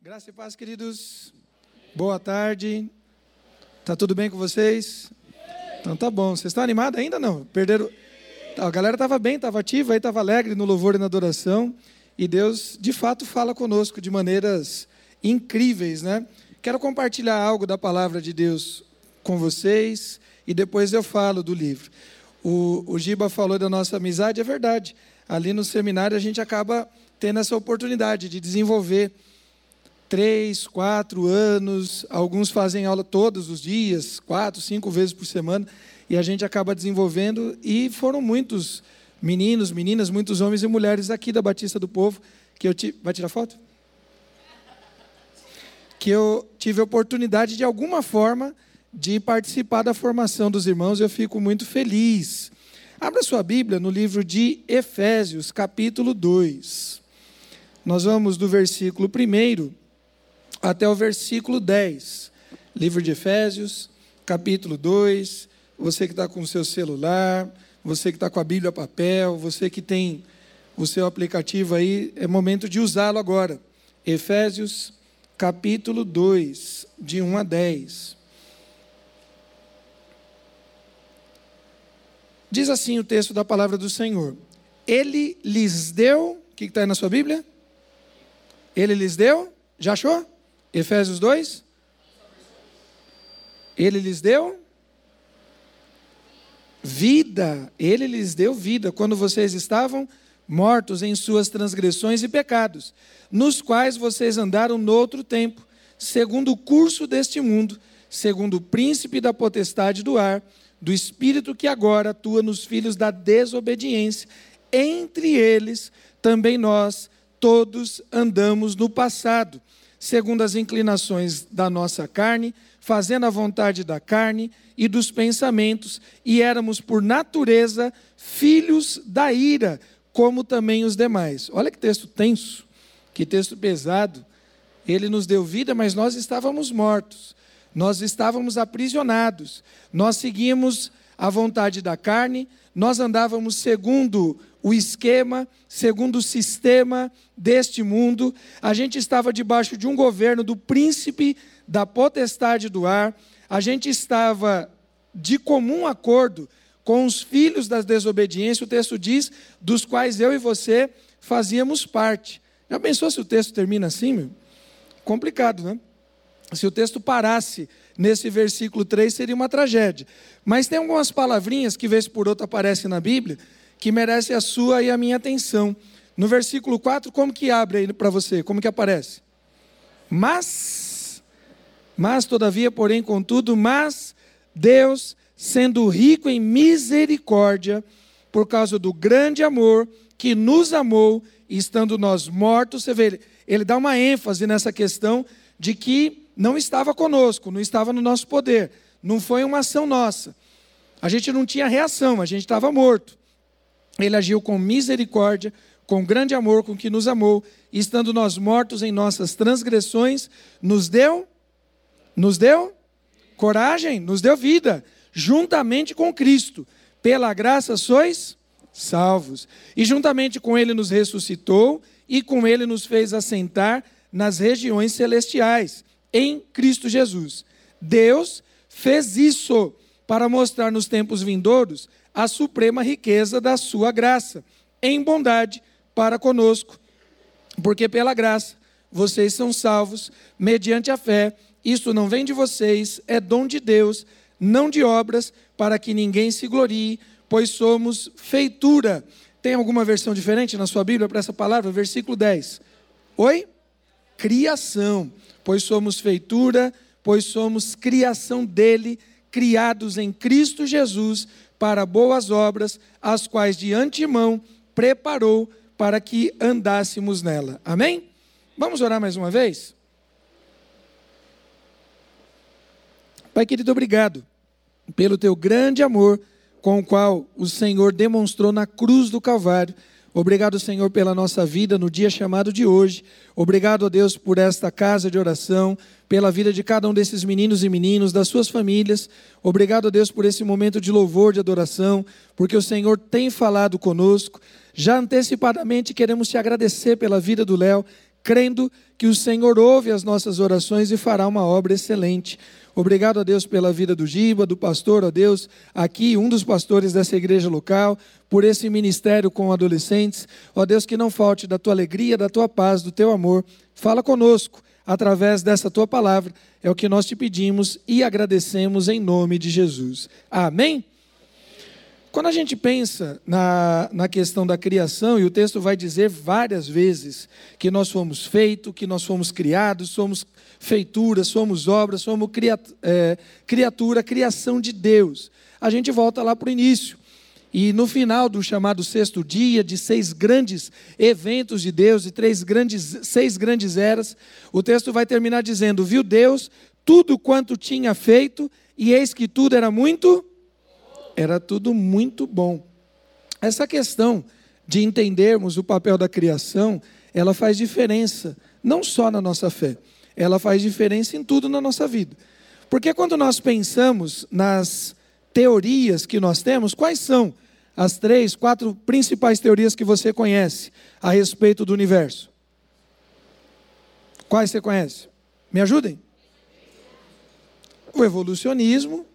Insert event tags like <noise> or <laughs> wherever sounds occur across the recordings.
Graça e paz, queridos. Boa tarde. Tá tudo bem com vocês? Então tá bom. Vocês estão animados ainda não? Perderam. A galera estava bem, estava ativa, estava alegre no louvor e na adoração. E Deus, de fato, fala conosco de maneiras incríveis, né? Quero compartilhar algo da palavra de Deus com vocês e depois eu falo do livro. O, o Giba falou da nossa amizade, é verdade. Ali no seminário a gente acaba tendo essa oportunidade de desenvolver três, quatro anos. Alguns fazem aula todos os dias, quatro, cinco vezes por semana, e a gente acaba desenvolvendo. E foram muitos meninos, meninas, muitos homens e mulheres aqui da Batista do Povo que eu tive. Vai tirar foto? Que eu tive a oportunidade de alguma forma de participar da formação dos irmãos. Eu fico muito feliz. Abra sua Bíblia no livro de Efésios, capítulo 2. Nós vamos do versículo 1 até o versículo 10. Livro de Efésios, capítulo 2. Você que está com o seu celular, você que está com a Bíblia papel, você que tem o seu aplicativo aí, é momento de usá-lo agora. Efésios, capítulo 2, de 1 a 10. Diz assim o texto da palavra do Senhor: Ele lhes deu, o que está aí na sua Bíblia? Ele lhes deu, já achou? Efésios 2? Ele lhes deu vida, ele lhes deu vida quando vocês estavam mortos em suas transgressões e pecados, nos quais vocês andaram no outro tempo, segundo o curso deste mundo, segundo o príncipe da potestade do ar, do espírito que agora atua nos filhos da desobediência, entre eles também nós todos andamos no passado, segundo as inclinações da nossa carne, fazendo a vontade da carne e dos pensamentos, e éramos por natureza filhos da ira, como também os demais. Olha que texto tenso, que texto pesado. Ele nos deu vida, mas nós estávamos mortos, nós estávamos aprisionados, nós seguimos a vontade da carne, nós andávamos segundo o esquema, segundo o sistema deste mundo. A gente estava debaixo de um governo do príncipe da potestade do ar. A gente estava de comum acordo com os filhos da desobediência. O texto diz, dos quais eu e você fazíamos parte. Já pensou se o texto termina assim, meu? Complicado, né? Se o texto parasse nesse versículo 3, seria uma tragédia. Mas tem algumas palavrinhas que, vez por outra, aparecem na Bíblia que merece a sua e a minha atenção. No versículo 4, como que abre aí para você? Como que aparece? Mas, mas todavia, porém, contudo, mas Deus, sendo rico em misericórdia, por causa do grande amor que nos amou, estando nós mortos, você vê, ele, dá uma ênfase nessa questão de que não estava conosco, não estava no nosso poder, não foi uma ação nossa. A gente não tinha reação, a gente estava morto. Ele agiu com misericórdia, com grande amor com que nos amou, e estando nós mortos em nossas transgressões, nos deu nos deu coragem, nos deu vida, juntamente com Cristo. Pela graça sois salvos. E juntamente com ele nos ressuscitou e com ele nos fez assentar nas regiões celestiais em Cristo Jesus. Deus fez isso para mostrar nos tempos vindouros a suprema riqueza da sua graça, em bondade para conosco. Porque pela graça vocês são salvos mediante a fé. Isto não vem de vocês, é dom de Deus, não de obras, para que ninguém se glorie, pois somos feitura. Tem alguma versão diferente na sua Bíblia para essa palavra? Versículo 10. Oi? Criação. Pois somos feitura, pois somos criação dele, criados em Cristo Jesus para boas obras, as quais de antemão preparou para que andássemos nela. Amém? Vamos orar mais uma vez? Pai querido, obrigado pelo teu grande amor com o qual o Senhor demonstrou na cruz do Calvário Obrigado, Senhor, pela nossa vida no dia chamado de hoje. Obrigado, a Deus, por esta casa de oração, pela vida de cada um desses meninos e meninos, das suas famílias. Obrigado, a Deus, por esse momento de louvor, de adoração, porque o Senhor tem falado conosco. Já antecipadamente queremos te agradecer pela vida do Léo, crendo que o Senhor ouve as nossas orações e fará uma obra excelente. Obrigado a Deus pela vida do Giba, do pastor, a Deus aqui, um dos pastores dessa igreja local, por esse ministério com adolescentes. Ó Deus, que não falte da tua alegria, da tua paz, do teu amor. Fala conosco através dessa tua palavra. É o que nós te pedimos e agradecemos em nome de Jesus. Amém? Quando a gente pensa na, na questão da criação, e o texto vai dizer várias vezes que nós fomos feitos, que nós fomos criados, somos feitura, somos obras, somos é, criatura, criação de Deus. A gente volta lá para o início. E no final do chamado sexto dia, de seis grandes eventos de Deus, e três grandes, seis grandes eras, o texto vai terminar dizendo: Viu Deus tudo quanto tinha feito, e eis que tudo era muito era tudo muito bom. Essa questão de entendermos o papel da criação, ela faz diferença, não só na nossa fé, ela faz diferença em tudo na nossa vida. Porque quando nós pensamos nas teorias que nós temos, quais são as três, quatro principais teorias que você conhece a respeito do universo? Quais você conhece? Me ajudem? O evolucionismo,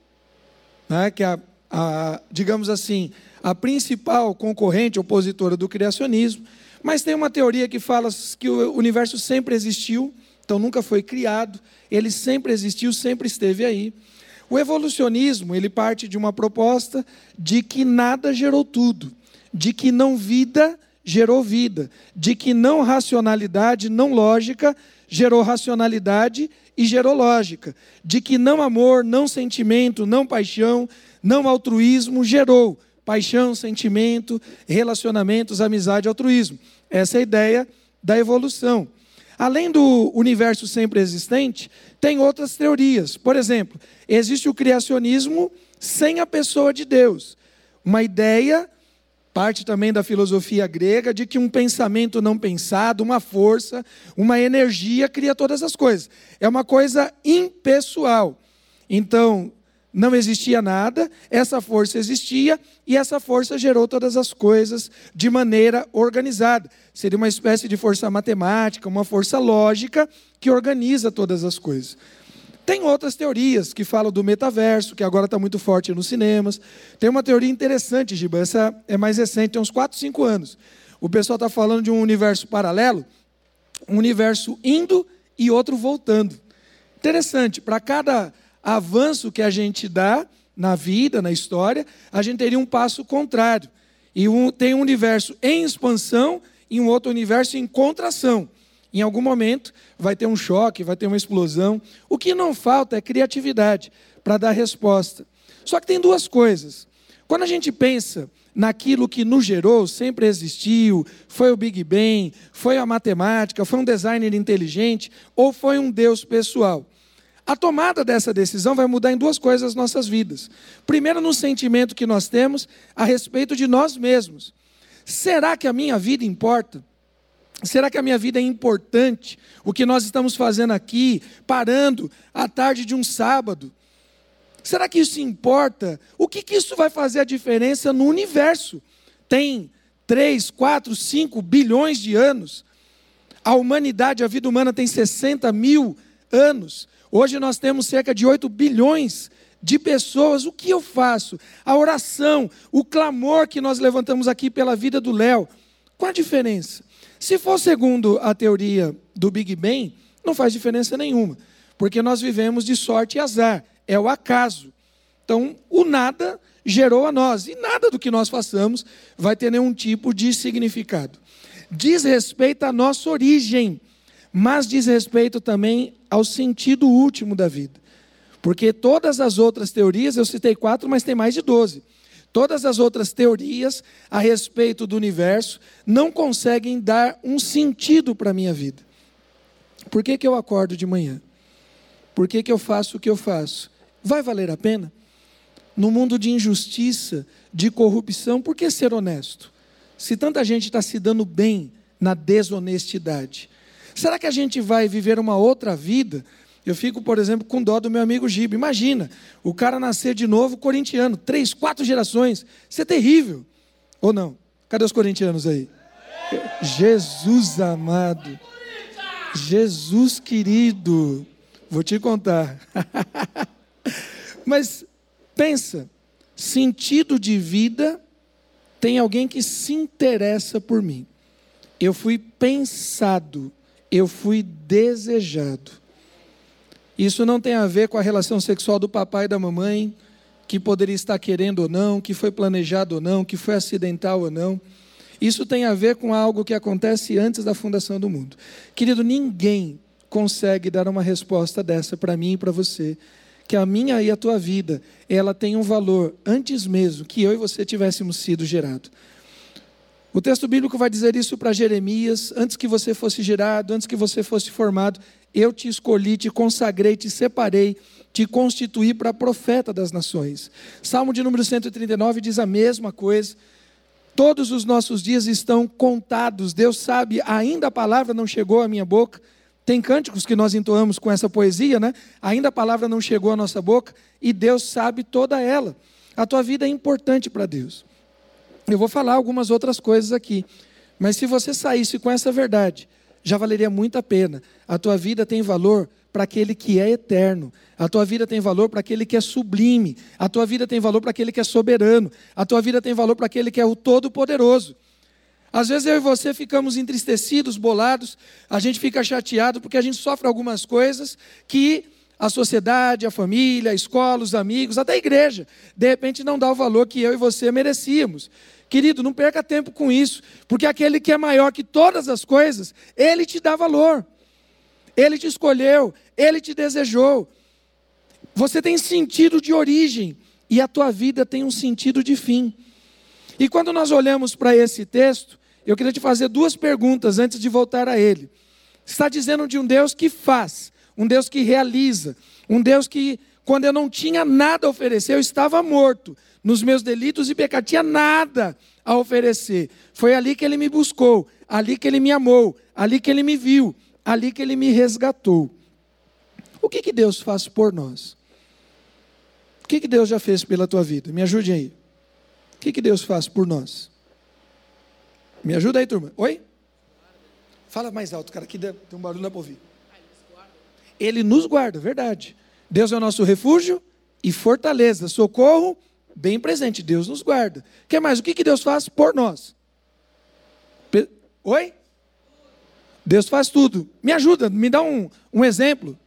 né, que é a a, digamos assim, a principal concorrente opositora do criacionismo, mas tem uma teoria que fala que o universo sempre existiu, então nunca foi criado, ele sempre existiu, sempre esteve aí. O evolucionismo, ele parte de uma proposta de que nada gerou tudo, de que não vida gerou vida, de que não racionalidade, não lógica gerou racionalidade e gerou lógica, de que não amor, não sentimento, não paixão, não altruísmo gerou paixão, sentimento, relacionamentos, amizade, altruísmo. Essa é a ideia da evolução. Além do universo sempre existente, tem outras teorias. Por exemplo, existe o criacionismo sem a pessoa de Deus. Uma ideia, parte também da filosofia grega, de que um pensamento não pensado, uma força, uma energia cria todas as coisas. É uma coisa impessoal. Então, não existia nada, essa força existia e essa força gerou todas as coisas de maneira organizada. Seria uma espécie de força matemática, uma força lógica que organiza todas as coisas. Tem outras teorias que falam do metaverso, que agora está muito forte nos cinemas. Tem uma teoria interessante, Giba, essa é mais recente, tem uns 4, 5 anos. O pessoal está falando de um universo paralelo, um universo indo e outro voltando. Interessante, para cada avanço que a gente dá na vida, na história, a gente teria um passo contrário. E um, tem um universo em expansão e um outro universo em contração. Em algum momento vai ter um choque, vai ter uma explosão. O que não falta é criatividade para dar resposta. Só que tem duas coisas. Quando a gente pensa naquilo que nos gerou, sempre existiu, foi o Big Bang, foi a matemática, foi um designer inteligente ou foi um Deus pessoal. A tomada dessa decisão vai mudar em duas coisas as nossas vidas. Primeiro, no sentimento que nós temos a respeito de nós mesmos. Será que a minha vida importa? Será que a minha vida é importante? O que nós estamos fazendo aqui, parando à tarde de um sábado? Será que isso importa? O que, que isso vai fazer a diferença no universo? Tem 3, 4, 5 bilhões de anos. A humanidade, a vida humana tem 60 mil anos. Hoje nós temos cerca de 8 bilhões de pessoas. O que eu faço? A oração, o clamor que nós levantamos aqui pela vida do Léo. Qual a diferença? Se for segundo a teoria do Big Bang, não faz diferença nenhuma, porque nós vivemos de sorte e azar, é o acaso. Então, o nada gerou a nós, e nada do que nós façamos vai ter nenhum tipo de significado. Diz respeito à nossa origem, mas diz respeito também ao sentido último da vida. Porque todas as outras teorias, eu citei quatro, mas tem mais de doze. Todas as outras teorias a respeito do universo não conseguem dar um sentido para a minha vida. Por que, que eu acordo de manhã? Por que, que eu faço o que eu faço? Vai valer a pena? No mundo de injustiça, de corrupção, por que ser honesto? Se tanta gente está se dando bem na desonestidade, Será que a gente vai viver uma outra vida? Eu fico, por exemplo, com dó do meu amigo Giba. Imagina, o cara nascer de novo corintiano, três, quatro gerações. Isso é terrível. Ou não? Cadê os corintianos aí? Jesus amado. Jesus querido, vou te contar. <laughs> Mas pensa, sentido de vida tem alguém que se interessa por mim. Eu fui pensado, eu fui desejado. Isso não tem a ver com a relação sexual do papai e da mamãe, que poderia estar querendo ou não, que foi planejado ou não, que foi acidental ou não. Isso tem a ver com algo que acontece antes da fundação do mundo. Querido, ninguém consegue dar uma resposta dessa para mim e para você, que a minha e a tua vida, ela tem um valor antes mesmo que eu e você tivéssemos sido gerado. O texto bíblico vai dizer isso para Jeremias: antes que você fosse gerado, antes que você fosse formado, eu te escolhi, te consagrei, te separei, te constituí para profeta das nações. Salmo de número 139 diz a mesma coisa. Todos os nossos dias estão contados. Deus sabe, ainda a palavra não chegou à minha boca. Tem cânticos que nós entoamos com essa poesia, né? Ainda a palavra não chegou à nossa boca e Deus sabe toda ela. A tua vida é importante para Deus. Eu vou falar algumas outras coisas aqui, mas se você saísse com essa verdade, já valeria muito a pena. A tua vida tem valor para aquele que é eterno. A tua vida tem valor para aquele que é sublime. A tua vida tem valor para aquele que é soberano. A tua vida tem valor para aquele que é o todo-poderoso. Às vezes eu e você ficamos entristecidos, bolados, a gente fica chateado porque a gente sofre algumas coisas que a sociedade, a família, a escola, os amigos, até a igreja, de repente não dá o valor que eu e você merecíamos. Querido, não perca tempo com isso, porque aquele que é maior que todas as coisas, ele te dá valor. Ele te escolheu, ele te desejou. Você tem sentido de origem e a tua vida tem um sentido de fim. E quando nós olhamos para esse texto, eu queria te fazer duas perguntas antes de voltar a ele. Está dizendo de um Deus que faz, um Deus que realiza, um Deus que, quando eu não tinha nada a oferecer, eu estava morto nos meus delitos e pecados, tinha nada a oferecer. Foi ali que ele me buscou, ali que ele me amou, ali que ele me viu, ali que ele me resgatou. O que, que Deus faz por nós? O que, que Deus já fez pela tua vida? Me ajude aí. O que, que Deus faz por nós? Me ajuda aí, turma. Oi? Fala mais alto, cara, aqui tem um barulho na ouvir. Ele nos guarda, verdade. Deus é o nosso refúgio e fortaleza, socorro bem presente. Deus nos guarda. O que mais? O que, que Deus faz por nós? Oi? Deus faz tudo. Me ajuda, me dá um, um exemplo.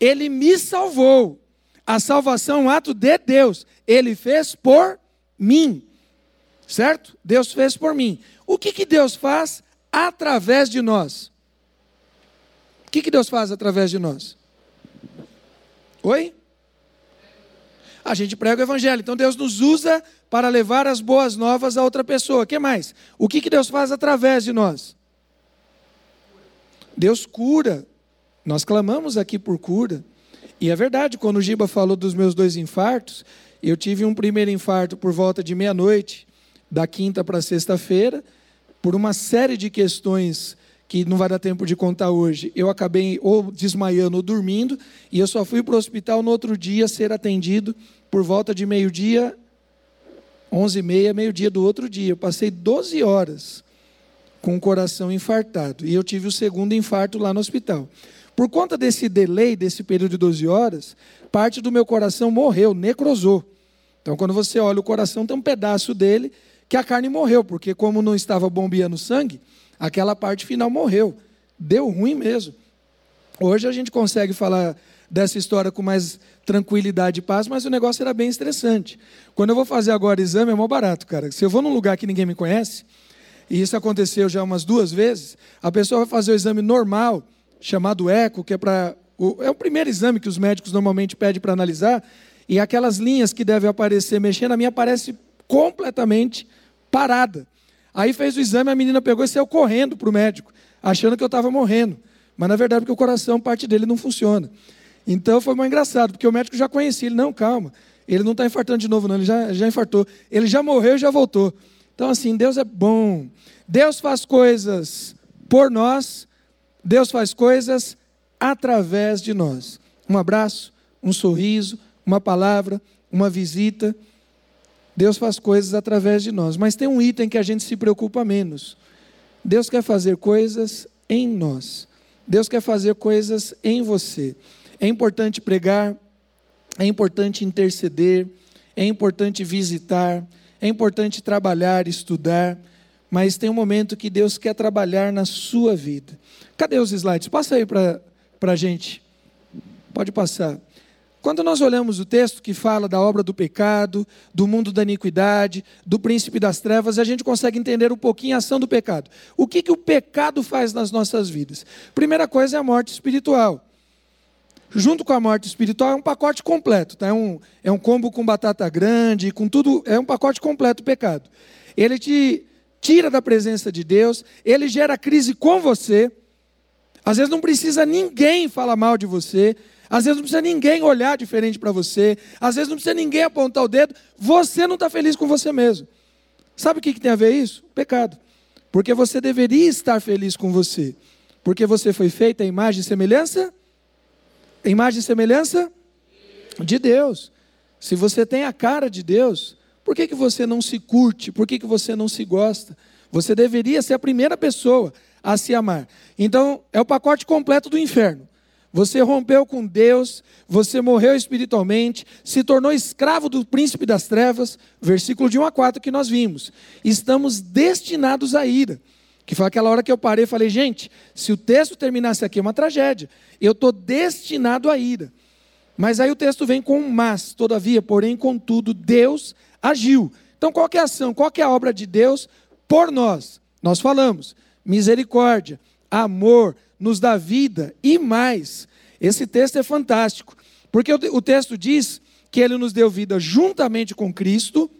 Ele me salvou. A salvação é um ato de Deus. Ele fez por mim. Certo? Deus fez por mim. O que, que Deus faz através de nós? O que, que Deus faz através de nós? Oi? A gente prega o evangelho. Então Deus nos usa para levar as boas novas a outra pessoa. Que mais? O que, que Deus faz através de nós? Deus cura. Nós clamamos aqui por cura. E é verdade, quando o Giba falou dos meus dois infartos, eu tive um primeiro infarto por volta de meia-noite, da quinta para sexta-feira, por uma série de questões que não vai dar tempo de contar hoje. Eu acabei ou desmaiando ou dormindo, e eu só fui para o hospital no outro dia ser atendido por volta de meio-dia, onze e meia, meio-dia do outro dia. Eu passei 12 horas com o coração infartado. E eu tive o segundo infarto lá no hospital. Por conta desse delay, desse período de 12 horas, parte do meu coração morreu, necrosou. Então, quando você olha o coração, tem um pedaço dele que a carne morreu, porque como não estava bombeando sangue, aquela parte final morreu. Deu ruim mesmo. Hoje a gente consegue falar dessa história com mais tranquilidade e paz, mas o negócio era bem estressante. Quando eu vou fazer agora exame, é mó barato, cara. Se eu vou num lugar que ninguém me conhece, e isso aconteceu já umas duas vezes, a pessoa vai fazer o exame normal, chamado eco, que é para. É o primeiro exame que os médicos normalmente pedem para analisar, e aquelas linhas que devem aparecer mexendo, a minha aparece completamente parada. Aí fez o exame, a menina pegou e saiu correndo para o médico, achando que eu estava morrendo. Mas na verdade, porque o coração, parte dele não funciona. Então foi mais engraçado, porque o médico já conhecia ele, não, calma, ele não está infartando de novo, não, ele já, já infartou. Ele já morreu e já voltou. Então, assim, Deus é bom. Deus faz coisas por nós, Deus faz coisas através de nós. Um abraço, um sorriso, uma palavra, uma visita. Deus faz coisas através de nós. Mas tem um item que a gente se preocupa menos. Deus quer fazer coisas em nós. Deus quer fazer coisas em você. É importante pregar, é importante interceder, é importante visitar, é importante trabalhar, estudar, mas tem um momento que Deus quer trabalhar na sua vida. Cadê os slides? Passa aí para a gente. Pode passar. Quando nós olhamos o texto que fala da obra do pecado, do mundo da iniquidade, do príncipe das trevas, a gente consegue entender um pouquinho a ação do pecado. O que, que o pecado faz nas nossas vidas? Primeira coisa é a morte espiritual. Junto com a morte espiritual é um pacote completo, tá? é, um, é um combo com batata grande, com tudo, é um pacote completo o pecado. Ele te tira da presença de Deus, ele gera crise com você. Às vezes não precisa ninguém falar mal de você, às vezes não precisa ninguém olhar diferente para você. Às vezes não precisa ninguém apontar o dedo. Você não está feliz com você mesmo. Sabe o que, que tem a ver isso? Pecado. Porque você deveria estar feliz com você. Porque você foi feita a imagem e semelhança? A imagem e semelhança? De Deus. Se você tem a cara de Deus, por que, que você não se curte? Por que, que você não se gosta? Você deveria ser a primeira pessoa a se amar. Então, é o pacote completo do inferno. Você rompeu com Deus, você morreu espiritualmente, se tornou escravo do príncipe das trevas, versículo de 1 a 4 que nós vimos. Estamos destinados à ira. Que foi aquela hora que eu parei e falei, gente, se o texto terminasse aqui é uma tragédia. Eu estou destinado à ira. Mas aí o texto vem com um mas, todavia, porém, contudo, Deus agiu. Então qual é a ação? Qual é a obra de Deus por nós? Nós falamos, misericórdia, amor, nos dá vida e mais. Esse texto é fantástico, porque o texto diz que ele nos deu vida juntamente com Cristo,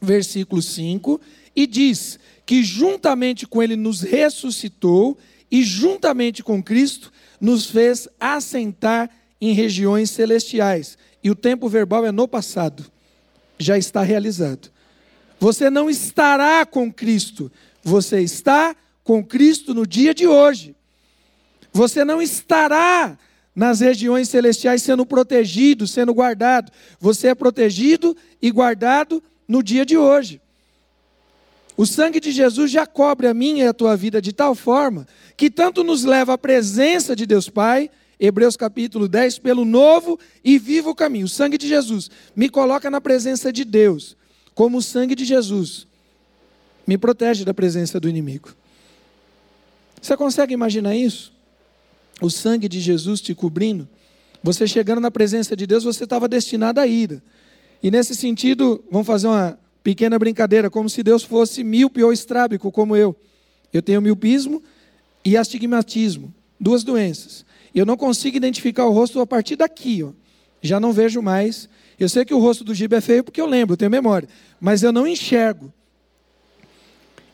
versículo 5, e diz que juntamente com ele nos ressuscitou e juntamente com Cristo nos fez assentar em regiões celestiais. E o tempo verbal é no passado, já está realizado. Você não estará com Cristo, você está com Cristo no dia de hoje. Você não estará nas regiões celestiais sendo protegido, sendo guardado. Você é protegido e guardado no dia de hoje. O sangue de Jesus já cobre a minha e a tua vida de tal forma que tanto nos leva à presença de Deus Pai, Hebreus capítulo 10, pelo novo e vivo caminho. O sangue de Jesus me coloca na presença de Deus, como o sangue de Jesus me protege da presença do inimigo. Você consegue imaginar isso? o sangue de Jesus te cobrindo, você chegando na presença de Deus, você estava destinado à ira. E nesse sentido, vamos fazer uma pequena brincadeira, como se Deus fosse míope ou estrábico, como eu. Eu tenho miopismo e astigmatismo, duas doenças. Eu não consigo identificar o rosto a partir daqui, ó. já não vejo mais. Eu sei que o rosto do Gibe é feio porque eu lembro, eu tenho memória, mas eu não enxergo.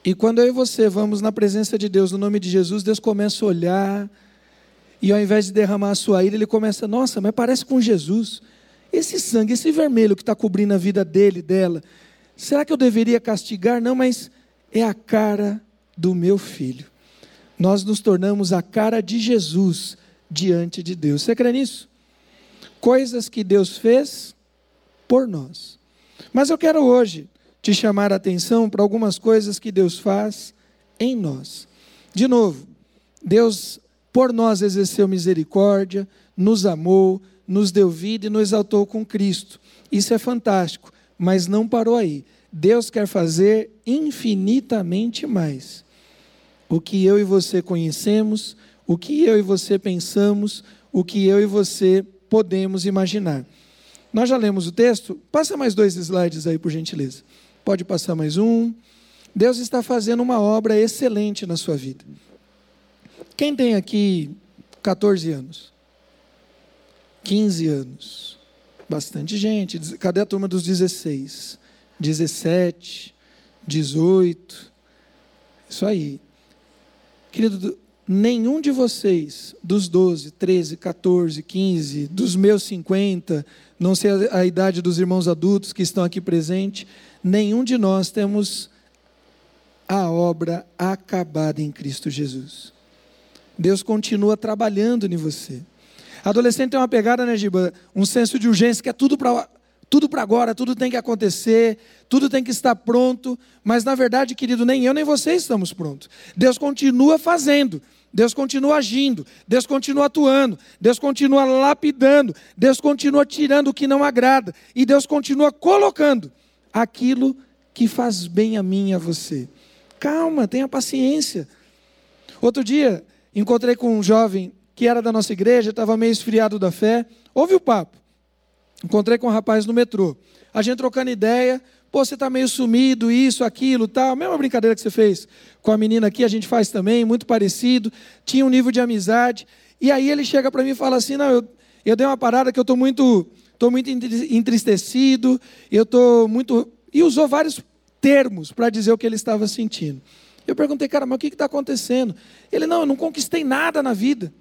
E quando eu e você vamos na presença de Deus, no nome de Jesus, Deus começa a olhar, e ao invés de derramar a sua ira, ele começa, nossa, mas parece com Jesus. Esse sangue, esse vermelho que está cobrindo a vida dele, dela, será que eu deveria castigar? Não, mas é a cara do meu filho. Nós nos tornamos a cara de Jesus diante de Deus. Você crê nisso? Coisas que Deus fez por nós. Mas eu quero hoje te chamar a atenção para algumas coisas que Deus faz em nós. De novo, Deus por nós exerceu misericórdia, nos amou, nos deu vida e nos exaltou com Cristo. Isso é fantástico, mas não parou aí. Deus quer fazer infinitamente mais. O que eu e você conhecemos, o que eu e você pensamos, o que eu e você podemos imaginar. Nós já lemos o texto? Passa mais dois slides aí, por gentileza. Pode passar mais um. Deus está fazendo uma obra excelente na sua vida. Quem tem aqui 14 anos? 15 anos? Bastante gente. Cadê a turma dos 16? 17, 18. Isso aí. Querido, nenhum de vocês, dos 12, 13, 14, 15, dos meus 50, não sei a, idade dos irmãos adultos que estão aqui presentes, nenhum de nós temos a obra acabada em Cristo Jesus. Deus continua trabalhando em você. Adolescente tem uma pegada, né, Giba? Um senso de urgência que é tudo para tudo para agora, tudo tem que acontecer, tudo tem que estar pronto, mas na verdade, querido, nem eu nem você estamos prontos. Deus continua fazendo. Deus continua agindo, Deus continua atuando, Deus continua lapidando, Deus continua tirando o que não agrada, e Deus continua colocando aquilo que faz bem a mim e a você. Calma, tenha paciência. Outro dia, encontrei com um jovem que era da nossa igreja, estava meio esfriado da fé, ouve o papo. Encontrei com um rapaz no metrô. A gente trocando ideia, pô, você está meio sumido, isso, aquilo, tal. Mesma brincadeira que você fez com a menina aqui, a gente faz também, muito parecido. Tinha um nível de amizade. E aí ele chega para mim e fala assim: não, eu, eu dei uma parada que eu estou muito, tô muito entristecido, eu estou muito. E usou vários termos para dizer o que ele estava sentindo. Eu perguntei, cara, mas o que está acontecendo? Ele, não, eu não conquistei nada na vida.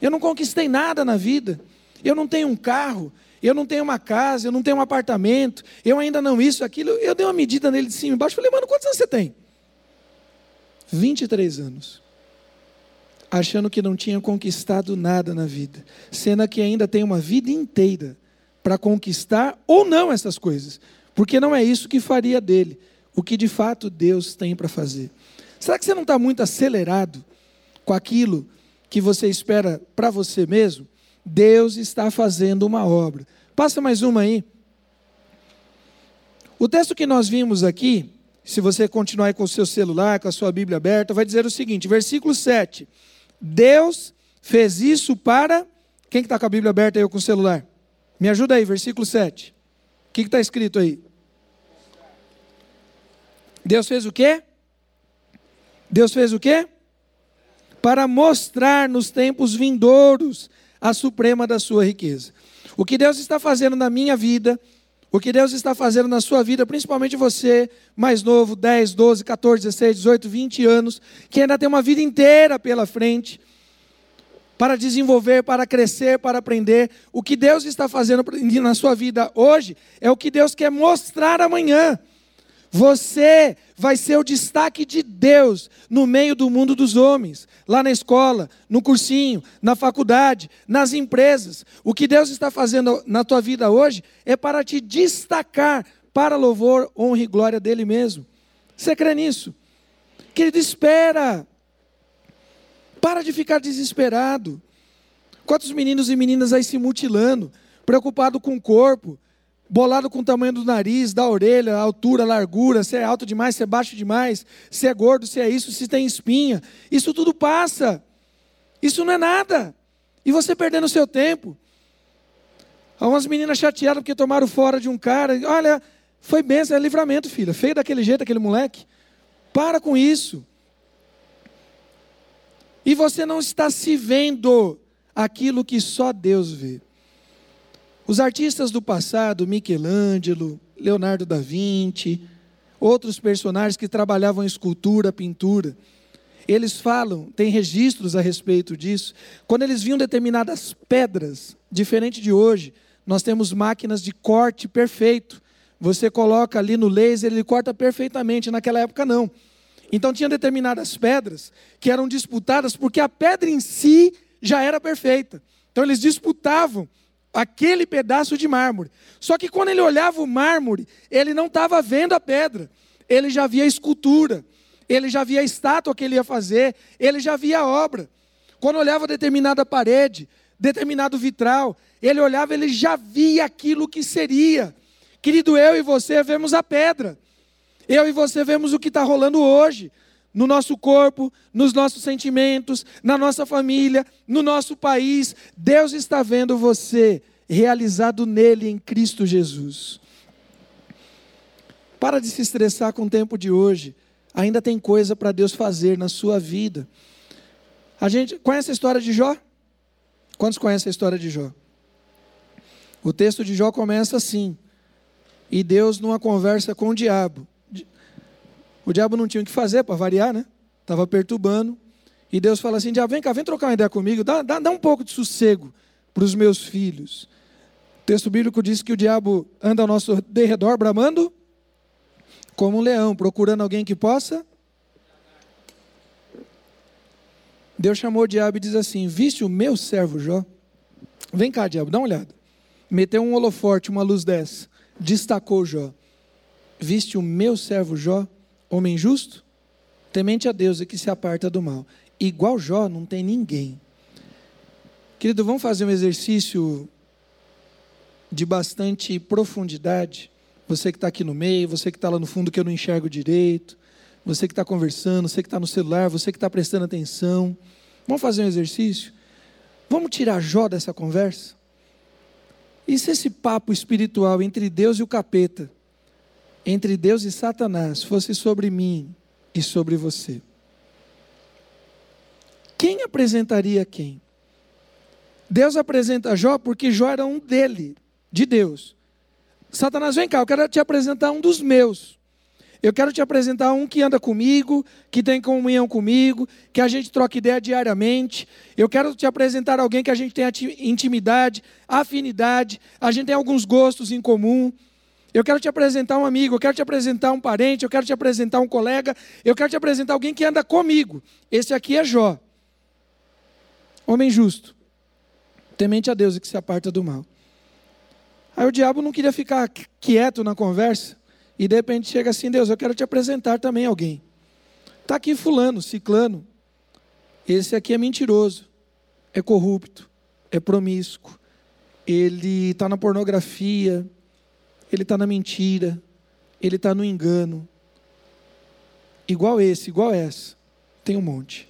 Eu não conquistei nada na vida. Eu não tenho um carro, eu não tenho uma casa, eu não tenho um apartamento, eu ainda não isso, aquilo. Eu dei uma medida nele de cima e embaixo. Falei, mano, quantos anos você tem? 23 anos. Achando que não tinha conquistado nada na vida. Sendo que ainda tem uma vida inteira para conquistar ou não essas coisas. Porque não é isso que faria dele o que de fato Deus tem para fazer. Será que você não está muito acelerado com aquilo que você espera para você mesmo? Deus está fazendo uma obra. Passa mais uma aí. O texto que nós vimos aqui, se você continuar com o seu celular, com a sua Bíblia aberta, vai dizer o seguinte, versículo 7. Deus fez isso para. Quem está com a Bíblia aberta aí ou com o celular? Me ajuda aí, versículo 7. O que está escrito aí? Deus fez o quê? Deus fez o quê? Para mostrar nos tempos vindouros a suprema da sua riqueza. O que Deus está fazendo na minha vida, o que Deus está fazendo na sua vida, principalmente você, mais novo, 10, 12, 14, 16, 18, 20 anos, que ainda tem uma vida inteira pela frente, para desenvolver, para crescer, para aprender. O que Deus está fazendo na sua vida hoje é o que Deus quer mostrar amanhã. Você vai ser o destaque de Deus no meio do mundo dos homens, lá na escola, no cursinho, na faculdade, nas empresas. O que Deus está fazendo na tua vida hoje é para te destacar para louvor, honra e glória dele mesmo. Você crê nisso? Querido, espera. Para de ficar desesperado. Quantos meninos e meninas aí se mutilando, preocupado com o corpo, bolado com o tamanho do nariz, da orelha, altura, largura, se é alto demais, se é baixo demais, se é gordo, se é isso, se tem espinha. Isso tudo passa. Isso não é nada. E você perdendo o seu tempo. Há umas meninas chateadas porque tomaram fora de um cara. Olha, foi benção, é livramento, filha. Feio daquele jeito, aquele moleque. Para com isso. E você não está se vendo aquilo que só Deus vê. Os artistas do passado, Michelangelo, Leonardo da Vinci, outros personagens que trabalhavam escultura, pintura, eles falam, tem registros a respeito disso. Quando eles viam determinadas pedras, diferente de hoje, nós temos máquinas de corte perfeito. Você coloca ali no laser, ele corta perfeitamente. Naquela época, não. Então, tinha determinadas pedras que eram disputadas porque a pedra em si já era perfeita. Então, eles disputavam aquele pedaço de mármore. Só que quando ele olhava o mármore, ele não estava vendo a pedra, ele já via a escultura, ele já via a estátua que ele ia fazer, ele já via a obra. Quando olhava determinada parede, determinado vitral, ele olhava, ele já via aquilo que seria. Querido, eu e você vemos a pedra. Eu e você vemos o que está rolando hoje no nosso corpo, nos nossos sentimentos, na nossa família, no nosso país. Deus está vendo você realizado nele em Cristo Jesus. Para de se estressar com o tempo de hoje. Ainda tem coisa para Deus fazer na sua vida. A gente conhece a história de Jó? Quantos conhecem a história de Jó? O texto de Jó começa assim: E Deus, numa conversa com o diabo, o diabo não tinha o que fazer para variar, né? Estava perturbando. E Deus fala assim: diabo, vem cá, vem trocar uma ideia comigo, dá, dá, dá um pouco de sossego para os meus filhos. O texto bíblico diz que o diabo anda ao nosso derredor, bramando como um leão, procurando alguém que possa. Deus chamou o diabo e diz assim: Viste o meu servo Jó? Vem cá, diabo, dá uma olhada. Meteu um holoforte, uma luz dessa, destacou Jó. Viste o meu servo Jó? Homem justo, temente a Deus e que se aparta do mal. igual Jó não tem ninguém. Querido, vamos fazer um exercício de bastante profundidade. Você que está aqui no meio, você que está lá no fundo que eu não enxergo direito, você que está conversando, você que está no celular, você que está prestando atenção. Vamos fazer um exercício? Vamos tirar Jó dessa conversa? E se esse papo espiritual entre Deus e o capeta, entre Deus e Satanás, fosse sobre mim e sobre você? Quem apresentaria quem? Deus apresenta Jó porque Jó era um dele, de Deus. Satanás, vem cá, eu quero te apresentar um dos meus. Eu quero te apresentar um que anda comigo, que tem comunhão comigo, que a gente troca ideia diariamente. Eu quero te apresentar alguém que a gente tem intimidade, afinidade, a gente tem alguns gostos em comum. Eu quero te apresentar um amigo, eu quero te apresentar um parente, eu quero te apresentar um colega, eu quero te apresentar alguém que anda comigo. Esse aqui é Jó. Homem justo, temente a Deus e que se aparta do mal. Aí o diabo não queria ficar quieto na conversa, e de repente chega assim: Deus, eu quero te apresentar também alguém. Está aqui Fulano, Ciclano. Esse aqui é mentiroso, é corrupto, é promíscuo, ele está na pornografia, ele está na mentira, ele está no engano. Igual esse, igual essa. Tem um monte.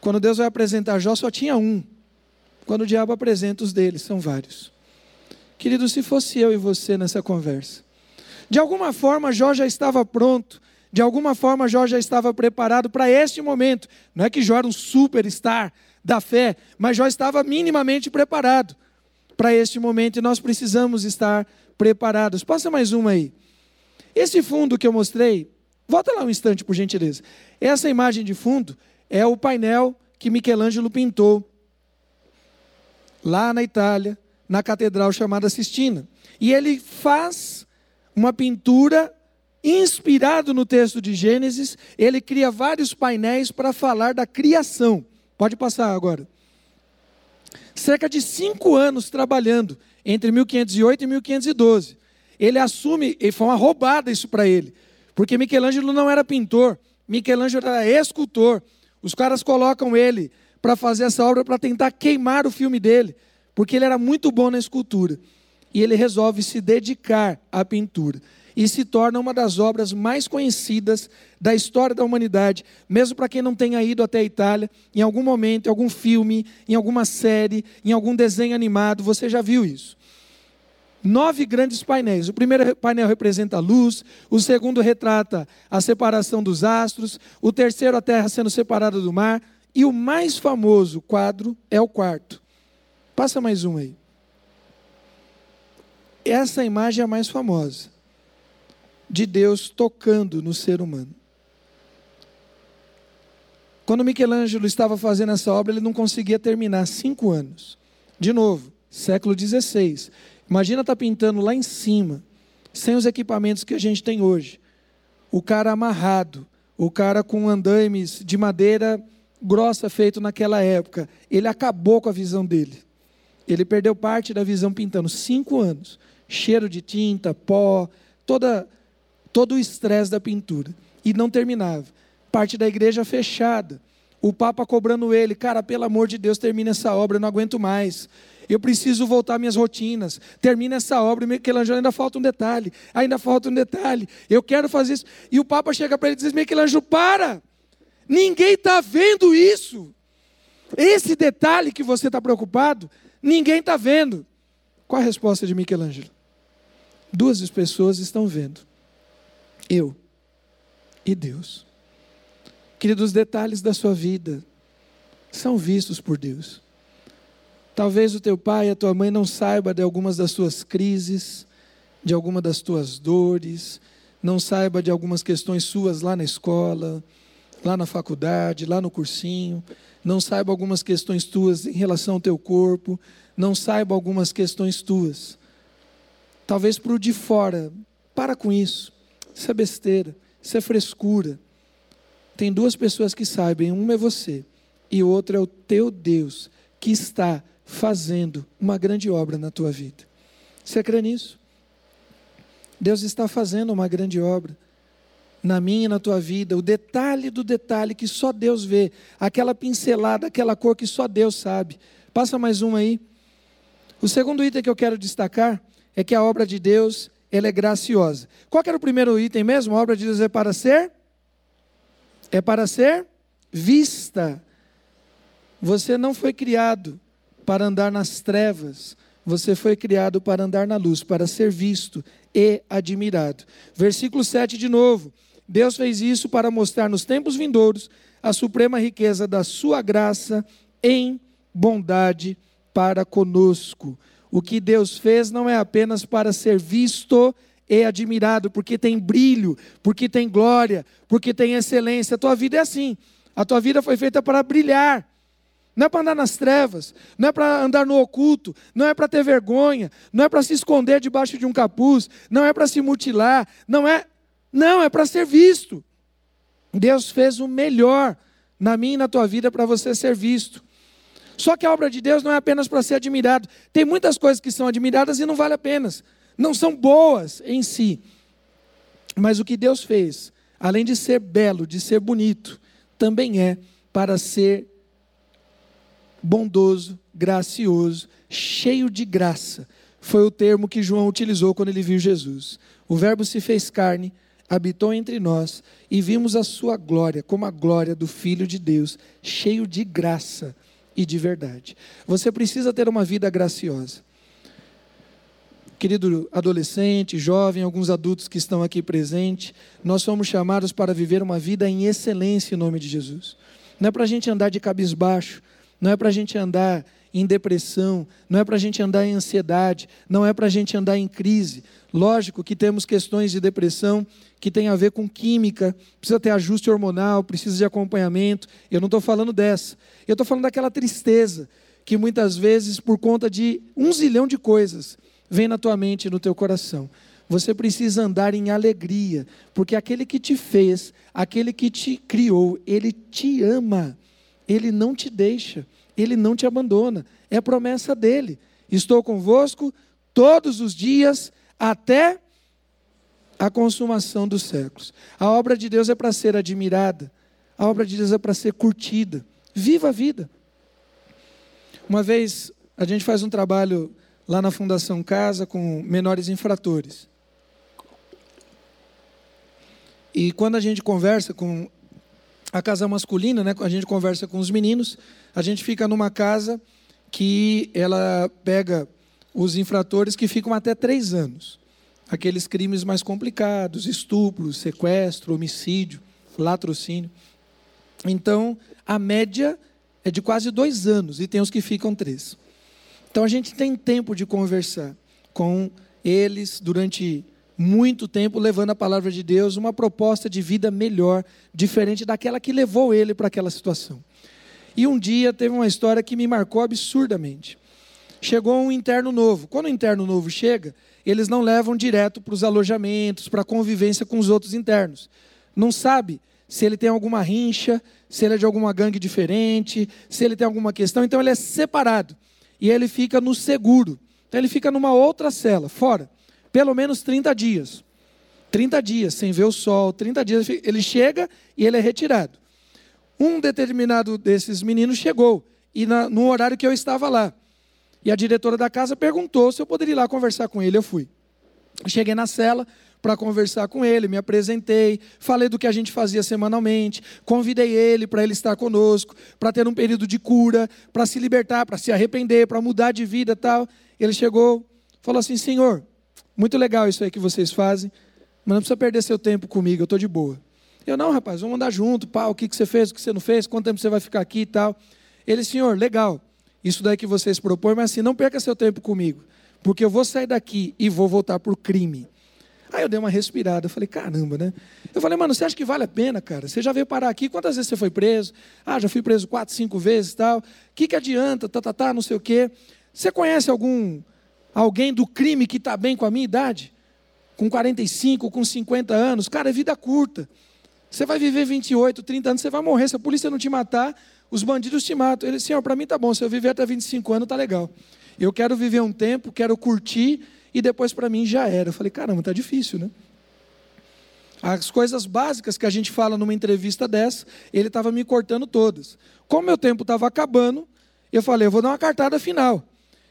Quando Deus vai apresentar Jó, só tinha um. Quando o diabo apresenta os deles, são vários. Querido, se fosse eu e você nessa conversa, de alguma forma Jó já estava pronto, de alguma forma Jó já estava preparado para este momento. Não é que Jó era um superstar da fé, mas Jó estava minimamente preparado para este momento e nós precisamos estar preparados. Passa mais uma aí. Esse fundo que eu mostrei, volta lá um instante, por gentileza. Essa imagem de fundo é o painel que Michelangelo pintou lá na Itália, na catedral chamada Sistina. E ele faz uma pintura inspirado no texto de Gênesis, ele cria vários painéis para falar da criação. Pode passar agora. Cerca de cinco anos trabalhando, entre 1508 e 1512. Ele assume, e foi uma roubada isso para ele, porque Michelangelo não era pintor, Michelangelo era escultor. Os caras colocam ele para fazer essa obra para tentar queimar o filme dele, porque ele era muito bom na escultura. E ele resolve se dedicar à pintura. E se torna uma das obras mais conhecidas da história da humanidade, mesmo para quem não tenha ido até a Itália, em algum momento, em algum filme, em alguma série, em algum desenho animado, você já viu isso nove grandes painéis. O primeiro painel representa a luz, o segundo retrata a separação dos astros, o terceiro a terra sendo separada do mar, e o mais famoso quadro é o quarto. Passa mais um aí. Essa imagem é a mais famosa de Deus tocando no ser humano. Quando Michelangelo estava fazendo essa obra, ele não conseguia terminar cinco anos. De novo, século XVI. Imagina estar tá pintando lá em cima, sem os equipamentos que a gente tem hoje. O cara amarrado, o cara com andaimes de madeira grossa feito naquela época. Ele acabou com a visão dele. Ele perdeu parte da visão pintando. Cinco anos. Cheiro de tinta, pó, toda, todo o estresse da pintura. E não terminava. Parte da igreja fechada. O Papa cobrando ele, cara, pelo amor de Deus, termina essa obra, eu não aguento mais. Eu preciso voltar minhas rotinas. Termina essa obra, Michelangelo, ainda falta um detalhe, ainda falta um detalhe. Eu quero fazer isso. E o Papa chega para ele e diz: Michelangelo, para! Ninguém está vendo isso. Esse detalhe que você está preocupado, ninguém está vendo. Qual a resposta de Michelangelo? Duas pessoas estão vendo. Eu e Deus. Queridos, os detalhes da sua vida são vistos por Deus. Talvez o teu pai e a tua mãe não saiba de algumas das tuas crises, de alguma das tuas dores, não saiba de algumas questões suas lá na escola, lá na faculdade, lá no cursinho, não saiba algumas questões tuas em relação ao teu corpo, não saiba algumas questões tuas. Talvez para o de fora, para com isso. Isso é besteira, isso é frescura. Tem duas pessoas que sabem, uma é você e outra é o teu Deus que está fazendo uma grande obra na tua vida. Você crê nisso? Deus está fazendo uma grande obra. na minha e na tua vida, o detalhe do detalhe que só Deus vê, aquela pincelada, aquela cor que só Deus sabe. Passa mais uma aí. O segundo item que eu quero destacar é que a obra de Deus, ela é graciosa. Qual era o primeiro item mesmo? A obra de Deus é para ser é para ser vista. Você não foi criado para andar nas trevas, você foi criado para andar na luz, para ser visto e admirado. Versículo 7 de novo. Deus fez isso para mostrar nos tempos vindouros a suprema riqueza da sua graça em bondade para conosco. O que Deus fez não é apenas para ser visto e admirado, porque tem brilho, porque tem glória, porque tem excelência. A tua vida é assim. A tua vida foi feita para brilhar. Não é para andar nas trevas, não é para andar no oculto, não é para ter vergonha, não é para se esconder debaixo de um capuz, não é para se mutilar, não é não, é para ser visto. Deus fez o melhor na minha e na tua vida para você ser visto. Só que a obra de Deus não é apenas para ser admirado. Tem muitas coisas que são admiradas e não vale a pena. Não são boas em si. Mas o que Deus fez, além de ser belo, de ser bonito, também é para ser bondoso, gracioso, cheio de graça. Foi o termo que João utilizou quando ele viu Jesus. O Verbo se fez carne habitou entre nós e vimos a sua glória, como a glória do Filho de Deus, cheio de graça e de verdade. Você precisa ter uma vida graciosa. Querido adolescente, jovem, alguns adultos que estão aqui presentes, nós somos chamados para viver uma vida em excelência em nome de Jesus. Não é para a gente andar de cabisbaixo, não é para a gente andar em depressão, não é para a gente andar em ansiedade, não é para a gente andar em crise. Lógico que temos questões de depressão que tem a ver com química, precisa ter ajuste hormonal, precisa de acompanhamento. Eu não estou falando dessa. Eu estou falando daquela tristeza que muitas vezes, por conta de um zilhão de coisas, vem na tua mente e no teu coração. Você precisa andar em alegria, porque aquele que te fez, aquele que te criou, ele te ama, ele não te deixa, ele não te abandona. É promessa dele. Estou convosco todos os dias até a consumação dos séculos. A obra de Deus é para ser admirada, a obra de Deus é para ser curtida. Viva a vida. Uma vez a gente faz um trabalho lá na Fundação Casa com menores infratores. E quando a gente conversa com a casa masculina, né, a gente conversa com os meninos, a gente fica numa casa que ela pega os infratores que ficam até três anos. Aqueles crimes mais complicados, estupro, sequestro, homicídio, latrocínio. Então, a média é de quase dois anos e tem os que ficam três. Então, a gente tem tempo de conversar com eles durante muito tempo, levando a palavra de Deus, uma proposta de vida melhor, diferente daquela que levou ele para aquela situação. E um dia teve uma história que me marcou absurdamente chegou um interno novo. Quando o interno novo chega, eles não levam direto para os alojamentos, para a convivência com os outros internos. Não sabe se ele tem alguma rincha, se ele é de alguma gangue diferente, se ele tem alguma questão. Então ele é separado. E ele fica no seguro. Então ele fica numa outra cela, fora. Pelo menos 30 dias. 30 dias, sem ver o sol, 30 dias. Ele chega e ele é retirado. Um determinado desses meninos chegou. E na, no horário que eu estava lá. E a diretora da casa perguntou se eu poderia ir lá conversar com ele. Eu fui. Cheguei na cela para conversar com ele, me apresentei, falei do que a gente fazia semanalmente, convidei ele para ele estar conosco, para ter um período de cura, para se libertar, para se arrepender, para mudar de vida tal. Ele chegou, falou assim: Senhor, muito legal isso aí que vocês fazem, mas não precisa perder seu tempo comigo, eu estou de boa. Eu, não, rapaz, vamos andar junto, pá, o que, que você fez, o que você não fez, quanto tempo você vai ficar aqui e tal. Ele, senhor, legal isso daí que vocês propõem, mas assim, não perca seu tempo comigo, porque eu vou sair daqui e vou voltar por crime. Aí eu dei uma respirada, eu falei, caramba, né? Eu falei, mano, você acha que vale a pena, cara? Você já veio parar aqui, quantas vezes você foi preso? Ah, já fui preso quatro, cinco vezes tal. O que, que adianta, tá, tá, tá, não sei o quê. Você conhece algum, alguém do crime que está bem com a minha idade? Com 45, com 50 anos? Cara, é vida curta. Você vai viver 28, 30 anos, você vai morrer. Se a polícia não te matar, os bandidos te matam. Ele, Senhor, para mim tá bom, se eu viver até 25 anos, tá legal. Eu quero viver um tempo, quero curtir, e depois para mim já era. Eu falei, caramba, tá difícil, né? As coisas básicas que a gente fala numa entrevista dessa, ele estava me cortando todas. Como meu tempo estava acabando, eu falei, eu vou dar uma cartada final.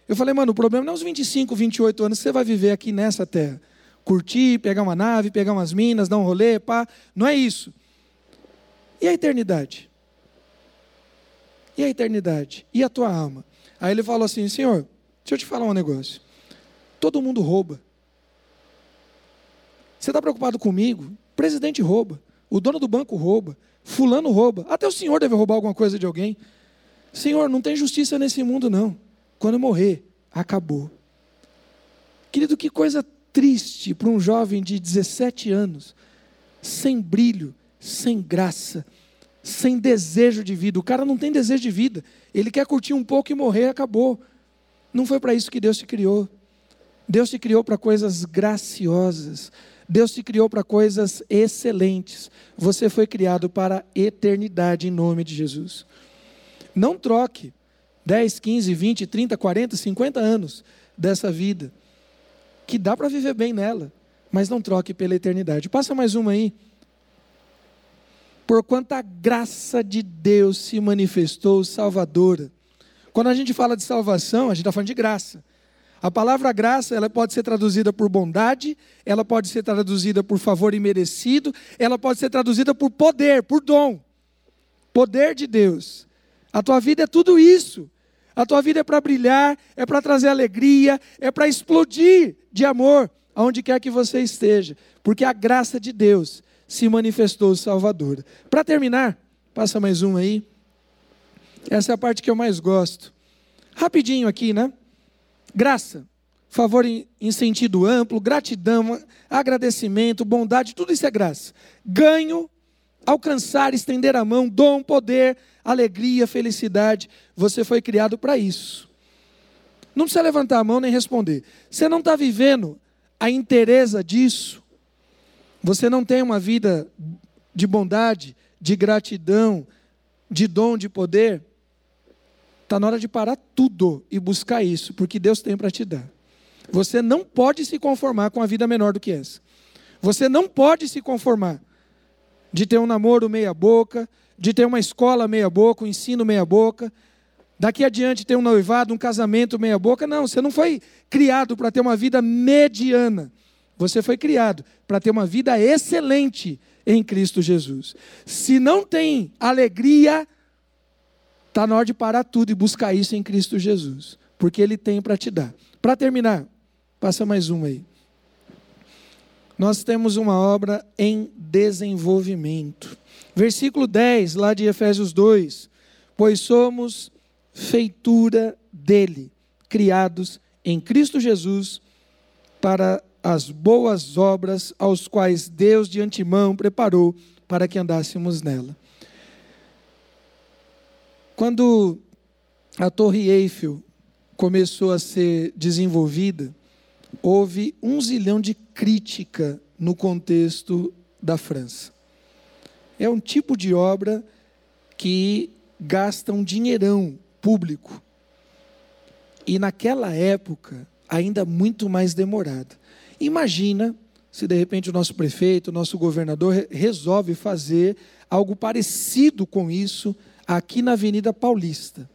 Eu falei, mano, o problema não é os 25, 28 anos que você vai viver aqui nessa terra. Curtir, pegar uma nave, pegar umas minas, dar um rolê, pá. Não é isso. E a eternidade? E a eternidade? E a tua alma? Aí ele falou assim: Senhor, deixa eu te falar um negócio. Todo mundo rouba. Você está preocupado comigo? O presidente rouba. O dono do banco rouba. Fulano rouba. Até o senhor deve roubar alguma coisa de alguém. Senhor, não tem justiça nesse mundo, não. Quando eu morrer, acabou. Querido, que coisa triste para um jovem de 17 anos, sem brilho, sem graça, sem desejo de vida. O cara não tem desejo de vida. Ele quer curtir um pouco e morrer, acabou. Não foi para isso que Deus te criou. Deus te criou para coisas graciosas. Deus te criou para coisas excelentes. Você foi criado para a eternidade em nome de Jesus. Não troque 10, 15, 20, 30, 40, 50 anos dessa vida, que dá para viver bem nela, mas não troque pela eternidade. Passa mais uma aí. Porquanto a graça de Deus se manifestou salvadora. Quando a gente fala de salvação, a gente está falando de graça. A palavra graça, ela pode ser traduzida por bondade, ela pode ser traduzida por favor imerecido, ela pode ser traduzida por poder, por dom. Poder de Deus. A tua vida é tudo isso. A tua vida é para brilhar, é para trazer alegria, é para explodir de amor aonde quer que você esteja, porque a graça de Deus se manifestou salvadora. Para terminar, passa mais um aí. Essa é a parte que eu mais gosto. Rapidinho aqui, né? Graça, favor em, sentido amplo, gratidão, agradecimento, bondade, tudo isso é graça. Ganho, alcançar, estender a mão, dom, poder, alegria, felicidade. Você foi criado para isso. Não precisa levantar a mão nem responder. Você não está vivendo a interesa disso. Você não tem uma vida de bondade, de gratidão, de dom, de poder. Está na hora de parar tudo e buscar isso, porque Deus tem para te dar. Você não pode se conformar com a vida menor do que essa. Você não pode se conformar de ter um namoro meia-boca, de ter uma escola meia-boca, um ensino meia-boca, daqui adiante ter um noivado, um casamento meia-boca. Não, você não foi criado para ter uma vida mediana. Você foi criado para ter uma vida excelente em Cristo Jesus. Se não tem alegria, está na hora de parar tudo e buscar isso em Cristo Jesus, porque Ele tem para te dar. Para terminar, passa mais uma aí. Nós temos uma obra em desenvolvimento. Versículo 10, lá de Efésios 2: Pois somos feitura dele, criados em Cristo Jesus para as boas obras aos quais Deus de antemão preparou para que andássemos nela. Quando a Torre Eiffel começou a ser desenvolvida, houve um zilhão de crítica no contexto da França. É um tipo de obra que gasta um dinheirão público. E naquela época, ainda muito mais demorada. Imagina se de repente o nosso prefeito, o nosso governador resolve fazer algo parecido com isso aqui na Avenida Paulista,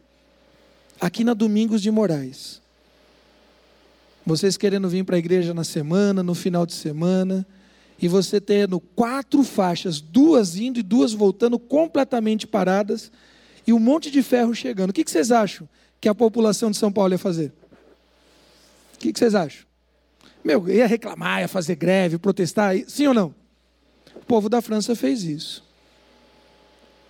aqui na Domingos de Moraes. Vocês querendo vir para a igreja na semana, no final de semana, e você tendo quatro faixas, duas indo e duas voltando, completamente paradas, e um monte de ferro chegando. O que vocês acham que a população de São Paulo ia fazer? O que vocês acham? Meu, ia reclamar, ia fazer greve, protestar, sim ou não? O povo da França fez isso.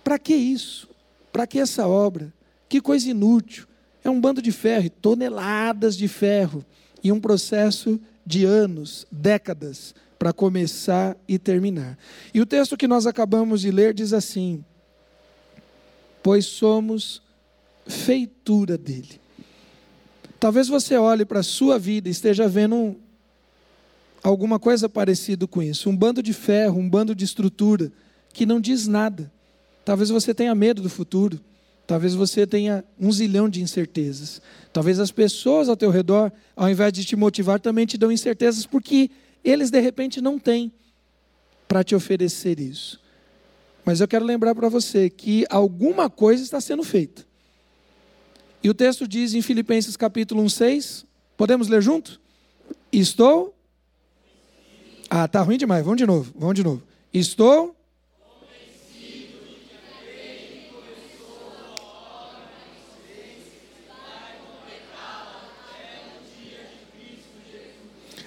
Para que isso? Para que essa obra? Que coisa inútil. É um bando de ferro, toneladas de ferro, e um processo de anos, décadas, para começar e terminar. E o texto que nós acabamos de ler diz assim: Pois somos feitura dele. Talvez você olhe para a sua vida e esteja vendo um, alguma coisa parecida com isso, um bando de ferro, um bando de estrutura que não diz nada. Talvez você tenha medo do futuro. Talvez você tenha um zilhão de incertezas. Talvez as pessoas ao teu redor, ao invés de te motivar, também te dão incertezas porque eles de repente não têm. para te oferecer isso. Mas eu quero lembrar para você que alguma coisa está sendo feita. E o texto diz em Filipenses capítulo 1, 6, podemos ler junto? Estou. Ah, tá ruim demais. Vamos de novo. Vamos de novo. Estou.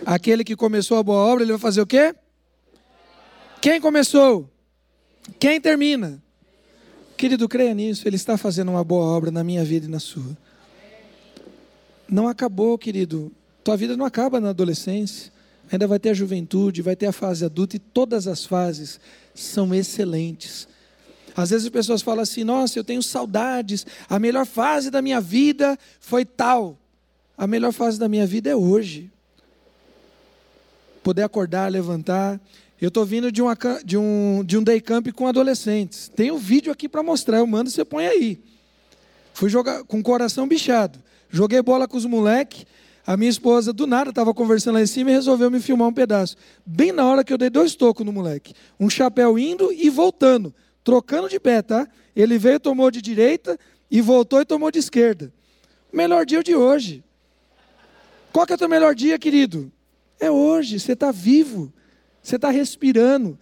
Aquele que começou a boa obra, ele vai fazer o quê? Quem começou? Quem termina? Querido, creia nisso, Ele está fazendo uma boa obra na minha vida e na sua. Não acabou, querido. Tua vida não acaba na adolescência. Ainda vai ter a juventude, vai ter a fase adulta e todas as fases são excelentes. Às vezes as pessoas falam assim: Nossa, eu tenho saudades. A melhor fase da minha vida foi tal. A melhor fase da minha vida é hoje. Poder acordar, levantar eu estou vindo de, uma, de, um, de um day camp com adolescentes. Tem um vídeo aqui para mostrar, eu mando, você põe aí. Fui jogar com o coração bichado. Joguei bola com os moleques. A minha esposa, do nada, estava conversando lá em cima e resolveu me filmar um pedaço. Bem na hora que eu dei dois tocos no moleque. Um chapéu indo e voltando. Trocando de pé, tá? Ele veio, tomou de direita e voltou e tomou de esquerda. Melhor dia de hoje. Qual que é o teu melhor dia, querido? É hoje, você está vivo. Você está respirando.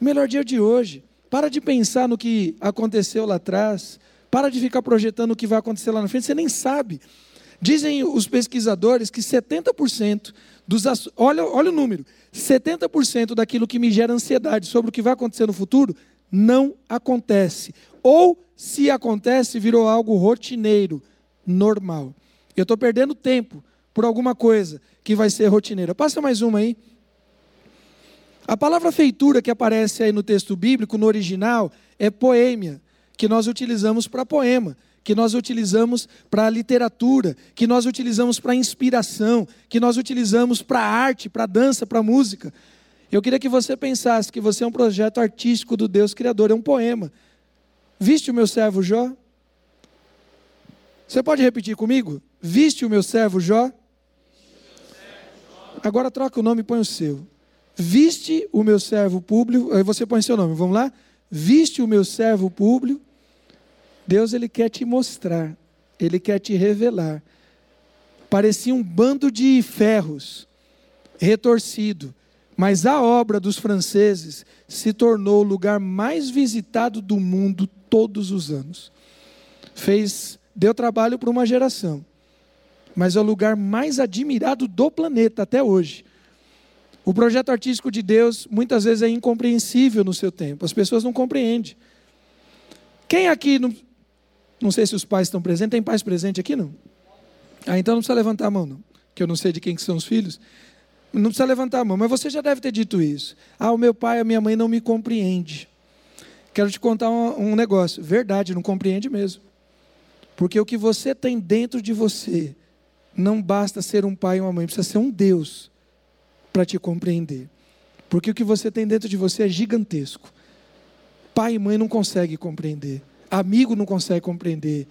Melhor dia de hoje. Para de pensar no que aconteceu lá atrás. Para de ficar projetando o que vai acontecer lá na frente. Você nem sabe. Dizem os pesquisadores que 70% dos. Olha, olha o número: 70% daquilo que me gera ansiedade sobre o que vai acontecer no futuro não acontece. Ou, se acontece, virou algo rotineiro, normal. Eu estou perdendo tempo por alguma coisa que vai ser rotineira. Passa mais uma aí. A palavra feitura que aparece aí no texto bíblico, no original, é poêmia, que nós utilizamos para poema, que nós utilizamos para literatura, que nós utilizamos para inspiração, que nós utilizamos para arte, para dança, para música. Eu queria que você pensasse que você é um projeto artístico do Deus Criador, é um poema. Viste o meu servo Jó? Você pode repetir comigo? Viste o meu servo Jó? Agora troca o nome e põe o seu. Viste o meu servo público, aí você põe seu nome, vamos lá? Viste o meu servo público. Deus ele quer te mostrar, ele quer te revelar. Parecia um bando de ferros retorcido, mas a obra dos franceses se tornou o lugar mais visitado do mundo todos os anos. Fez, deu trabalho para uma geração, mas é o lugar mais admirado do planeta até hoje. O projeto artístico de Deus muitas vezes é incompreensível no seu tempo, as pessoas não compreendem. Quem aqui, não sei se os pais estão presentes, tem pais presentes aqui não? Ah, então não precisa levantar a mão não, que eu não sei de quem que são os filhos. Não precisa levantar a mão, mas você já deve ter dito isso. Ah, o meu pai, a minha mãe não me compreende. Quero te contar um, um negócio. Verdade, não compreende mesmo. Porque o que você tem dentro de você não basta ser um pai e uma mãe, precisa ser um Deus para te compreender. Porque o que você tem dentro de você é gigantesco. Pai e mãe não conseguem compreender. Amigo não consegue compreender.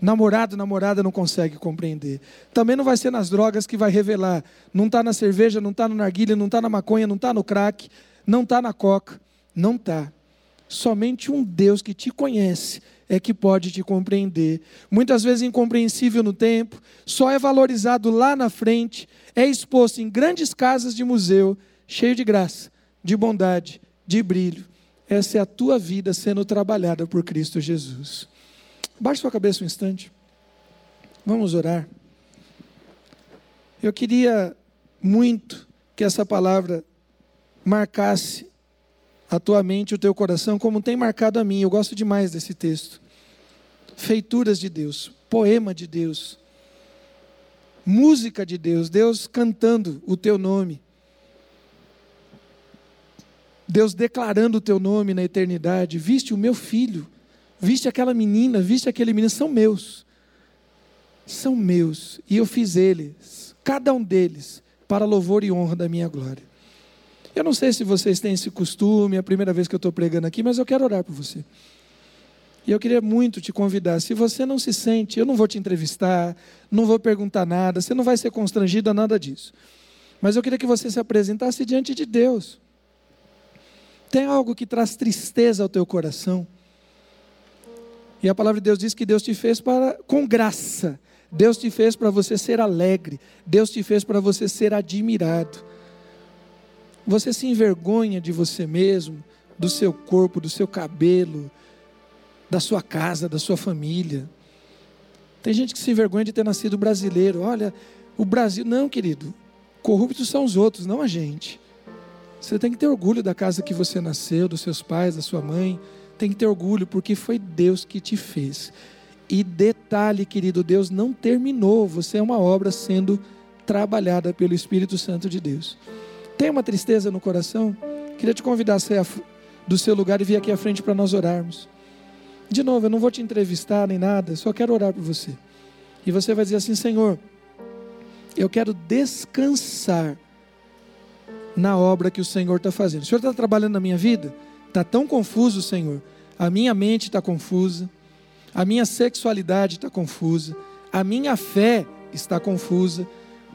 Namorado, namorada não consegue compreender. Também não vai ser nas drogas que vai revelar. Não está na cerveja, não está no narguilha, não está na maconha, não está no crack, não está na coca. Não está. Somente um Deus que te conhece é que pode te compreender. Muitas vezes incompreensível no tempo, só é valorizado lá na frente, é exposto em grandes casas de museu, cheio de graça, de bondade, de brilho. Essa é a tua vida sendo trabalhada por Cristo Jesus. Baixe sua cabeça um instante. Vamos orar. Eu queria muito que essa palavra marcasse a tua mente, o teu coração, como tem marcado a mim. Eu gosto demais desse texto feituras de Deus, poema de Deus, música de Deus, Deus cantando o teu nome. Deus declarando o teu nome na eternidade. Viste o meu filho, viste aquela menina, viste aquele menino, são meus. São meus. E eu fiz eles, cada um deles, para louvor e honra da minha glória. Eu não sei se vocês têm esse costume, é a primeira vez que eu estou pregando aqui, mas eu quero orar por você. E eu queria muito te convidar. Se você não se sente, eu não vou te entrevistar, não vou perguntar nada, você não vai ser constrangido a nada disso. Mas eu queria que você se apresentasse diante de Deus. Tem algo que traz tristeza ao teu coração? E a palavra de Deus diz que Deus te fez para com graça. Deus te fez para você ser alegre. Deus te fez para você ser admirado. Você se envergonha de você mesmo, do seu corpo, do seu cabelo, da sua casa, da sua família. Tem gente que se envergonha de ter nascido brasileiro. Olha, o Brasil. Não, querido. Corruptos são os outros, não a gente. Você tem que ter orgulho da casa que você nasceu, dos seus pais, da sua mãe. Tem que ter orgulho, porque foi Deus que te fez. E detalhe, querido, Deus não terminou. Você é uma obra sendo trabalhada pelo Espírito Santo de Deus. Tem uma tristeza no coração? Queria te convidar a sair do seu lugar e vir aqui à frente para nós orarmos. De novo, eu não vou te entrevistar nem nada, só quero orar por você. E você vai dizer assim: Senhor, eu quero descansar na obra que o Senhor está fazendo. O Senhor está trabalhando na minha vida? Está tão confuso, Senhor. A minha mente está confusa, a minha sexualidade está confusa, a minha fé está confusa,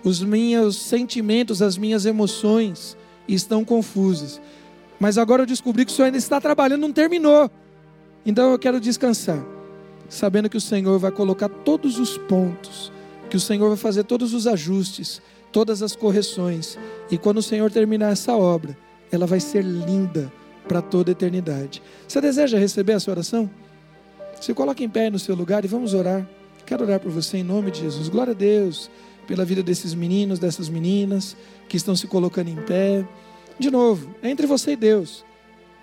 os meus sentimentos, as minhas emoções estão confusas. Mas agora eu descobri que o Senhor ainda está trabalhando, não terminou. Então eu quero descansar, sabendo que o Senhor vai colocar todos os pontos que o Senhor vai fazer todos os ajustes, todas as correções, e quando o Senhor terminar essa obra, ela vai ser linda para toda a eternidade. Você deseja receber essa oração? Se coloque em pé no seu lugar e vamos orar. Quero orar por você em nome de Jesus. Glória a Deus pela vida desses meninos, dessas meninas que estão se colocando em pé. De novo, é entre você e Deus.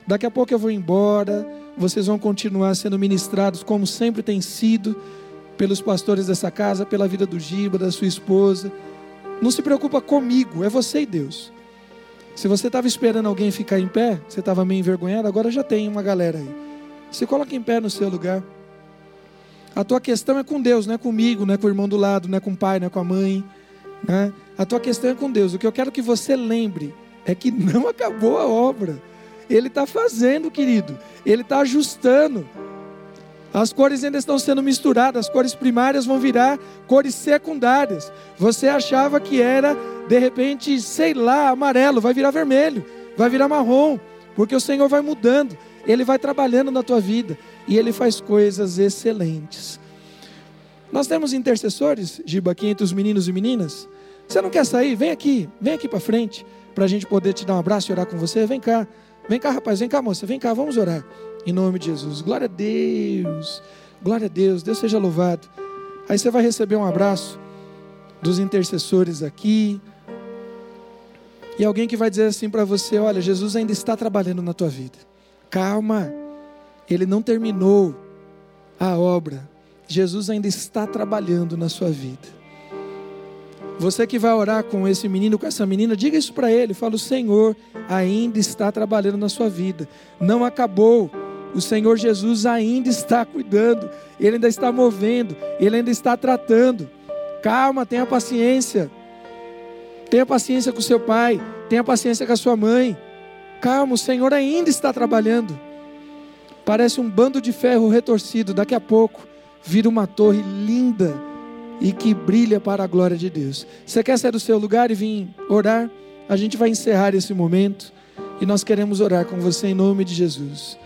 Daqui a pouco eu vou embora, vocês vão continuar sendo ministrados como sempre tem sido pelos pastores dessa casa, pela vida do Giba, da sua esposa. Não se preocupa comigo, é você e Deus. Se você estava esperando alguém ficar em pé, você estava meio envergonhado, agora já tem uma galera aí. Se coloca em pé no seu lugar. A tua questão é com Deus, não é comigo, não é com o irmão do lado, não é com o pai, não é com a mãe. Né? A tua questão é com Deus. O que eu quero que você lembre é que não <laughs> acabou a obra. Ele está fazendo, querido. Ele está ajustando. As cores ainda estão sendo misturadas, as cores primárias vão virar cores secundárias. Você achava que era, de repente, sei lá, amarelo, vai virar vermelho, vai virar marrom, porque o Senhor vai mudando, Ele vai trabalhando na tua vida e Ele faz coisas excelentes. Nós temos intercessores, Giba, aqui entre os meninos e meninas. Você não quer sair? Vem aqui, vem aqui para frente, para a gente poder te dar um abraço e orar com você. Vem cá, vem cá, rapaz, vem cá, moça, vem cá, vamos orar. Em nome de Jesus. Glória a Deus. Glória a Deus. Deus seja louvado. Aí você vai receber um abraço dos intercessores aqui. E alguém que vai dizer assim para você: Olha, Jesus ainda está trabalhando na tua vida. Calma, ele não terminou a obra. Jesus ainda está trabalhando na sua vida. Você que vai orar com esse menino, com essa menina, diga isso para ele. Fala: O Senhor ainda está trabalhando na sua vida. Não acabou o Senhor Jesus ainda está cuidando, Ele ainda está movendo, Ele ainda está tratando. Calma, tenha paciência. Tenha paciência com seu pai, tenha paciência com a sua mãe. Calma, o Senhor ainda está trabalhando. Parece um bando de ferro retorcido, daqui a pouco vira uma torre linda e que brilha para a glória de Deus. Você quer sair do seu lugar e vir orar? A gente vai encerrar esse momento e nós queremos orar com você em nome de Jesus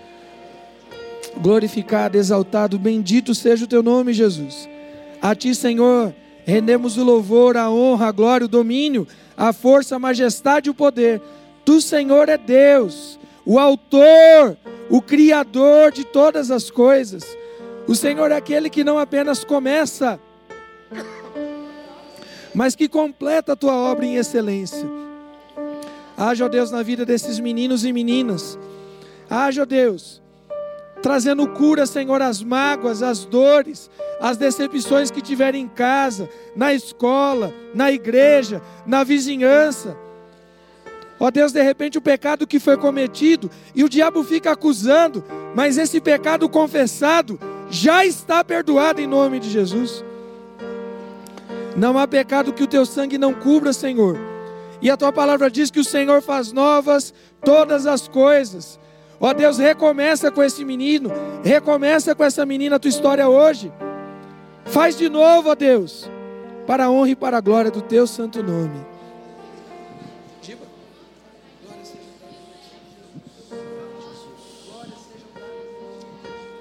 glorificado, exaltado, bendito seja o teu nome, Jesus. A ti, Senhor, rendemos o louvor, a honra, a glória, o domínio, a força, a majestade e o poder. Tu, Senhor, é Deus, o autor, o criador de todas as coisas. O Senhor é aquele que não apenas começa, mas que completa a tua obra em excelência. Haja, ó Deus, na vida desses meninos e meninas. Haja, ó Deus, trazendo cura, Senhor, as mágoas, as dores, as decepções que tiverem em casa, na escola, na igreja, na vizinhança. Ó Deus, de repente o pecado que foi cometido e o diabo fica acusando, mas esse pecado confessado já está perdoado em nome de Jesus. Não há pecado que o teu sangue não cubra, Senhor. E a tua palavra diz que o Senhor faz novas todas as coisas. Ó Deus, recomeça com esse menino, recomeça com essa menina a tua história hoje. Faz de novo, ó Deus, para a honra e para a glória do teu santo nome.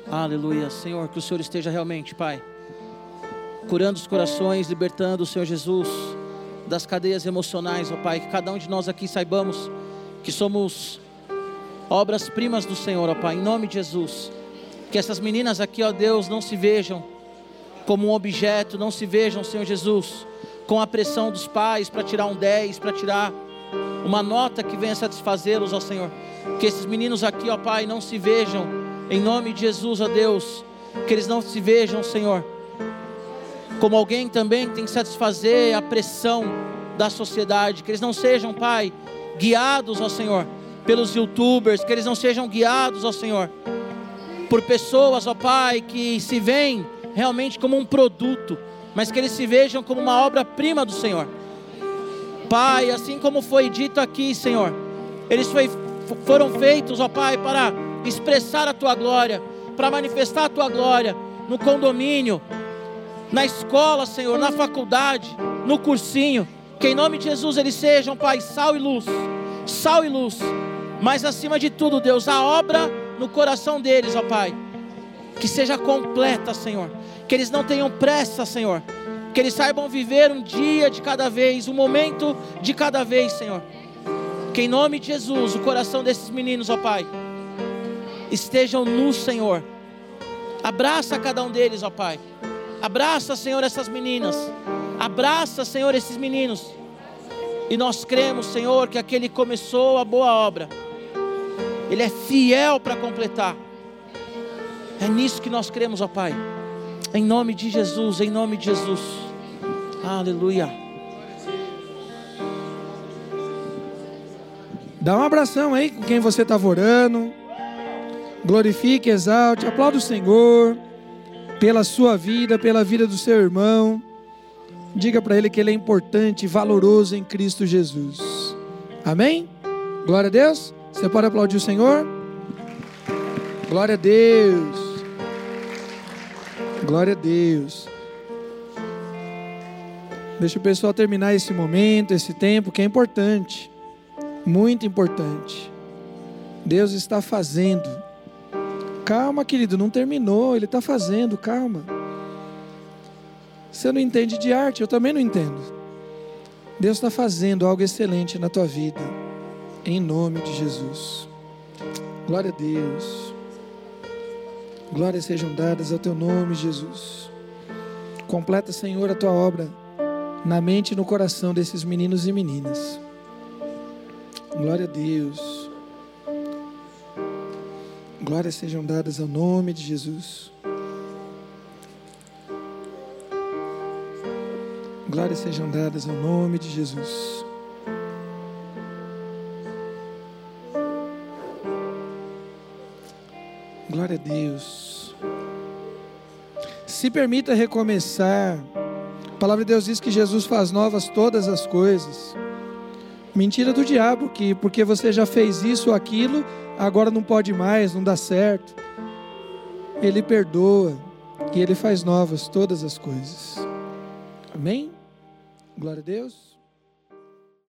Aleluia, Senhor, que o Senhor esteja realmente, Pai, curando os corações, libertando o Senhor Jesus das cadeias emocionais, ó Pai, que cada um de nós aqui saibamos que somos obras-primas do Senhor, ó Pai, em nome de Jesus. Que essas meninas aqui, ó Deus, não se vejam como um objeto, não se vejam, Senhor Jesus, com a pressão dos pais para tirar um 10, para tirar uma nota que venha satisfazê-los, ó Senhor. Que esses meninos aqui, ó Pai, não se vejam, em nome de Jesus, ó Deus, que eles não se vejam, Senhor, como alguém também tem que satisfazer a pressão da sociedade, que eles não sejam, Pai, guiados, ó Senhor, pelos youtubers, que eles não sejam guiados, ó Senhor, por pessoas, ó Pai, que se veem realmente como um produto, mas que eles se vejam como uma obra-prima do Senhor. Pai, assim como foi dito aqui, Senhor, eles foi, foram feitos, ó Pai, para expressar a tua glória, para manifestar a tua glória no condomínio, na escola, Senhor, na faculdade, no cursinho. Que em nome de Jesus eles sejam, Pai, sal e luz, sal e luz. Mas acima de tudo, Deus, a obra no coração deles, ó Pai, que seja completa, Senhor. Que eles não tenham pressa, Senhor. Que eles saibam viver um dia de cada vez, um momento de cada vez, Senhor. Que em nome de Jesus, o coração desses meninos, ó Pai, estejam no Senhor. Abraça cada um deles, ó Pai. Abraça, Senhor, essas meninas. Abraça, Senhor, esses meninos. E nós cremos, Senhor, que aquele que começou a boa obra, Ele é fiel para completar. É nisso que nós cremos, ó Pai. Em nome de Jesus, em nome de Jesus. Aleluia. Dá um abração aí com quem você estava orando. Glorifique, exalte, aplaude o Senhor pela sua vida, pela vida do seu irmão. Diga para ele que ele é importante valoroso em Cristo Jesus. Amém? Glória a Deus. Você pode aplaudir o Senhor? Glória a Deus. Glória a Deus. Deixa o pessoal terminar esse momento, esse tempo que é importante. Muito importante. Deus está fazendo. Calma, querido, não terminou, ele está fazendo, calma. Você não entende de arte, eu também não entendo. Deus está fazendo algo excelente na tua vida, em nome de Jesus. Glória a Deus. Glórias sejam dadas ao teu nome, Jesus. Completa, Senhor, a tua obra na mente e no coração desses meninos e meninas. Glória a Deus. Glórias sejam dadas ao nome de Jesus. Glórias sejam dadas ao nome de Jesus. Glória a Deus. Se permita recomeçar. A palavra de Deus diz que Jesus faz novas todas as coisas. Mentira do diabo, que porque você já fez isso ou aquilo, agora não pode mais, não dá certo. Ele perdoa e ele faz novas todas as coisas. Amém? Glória a Deus.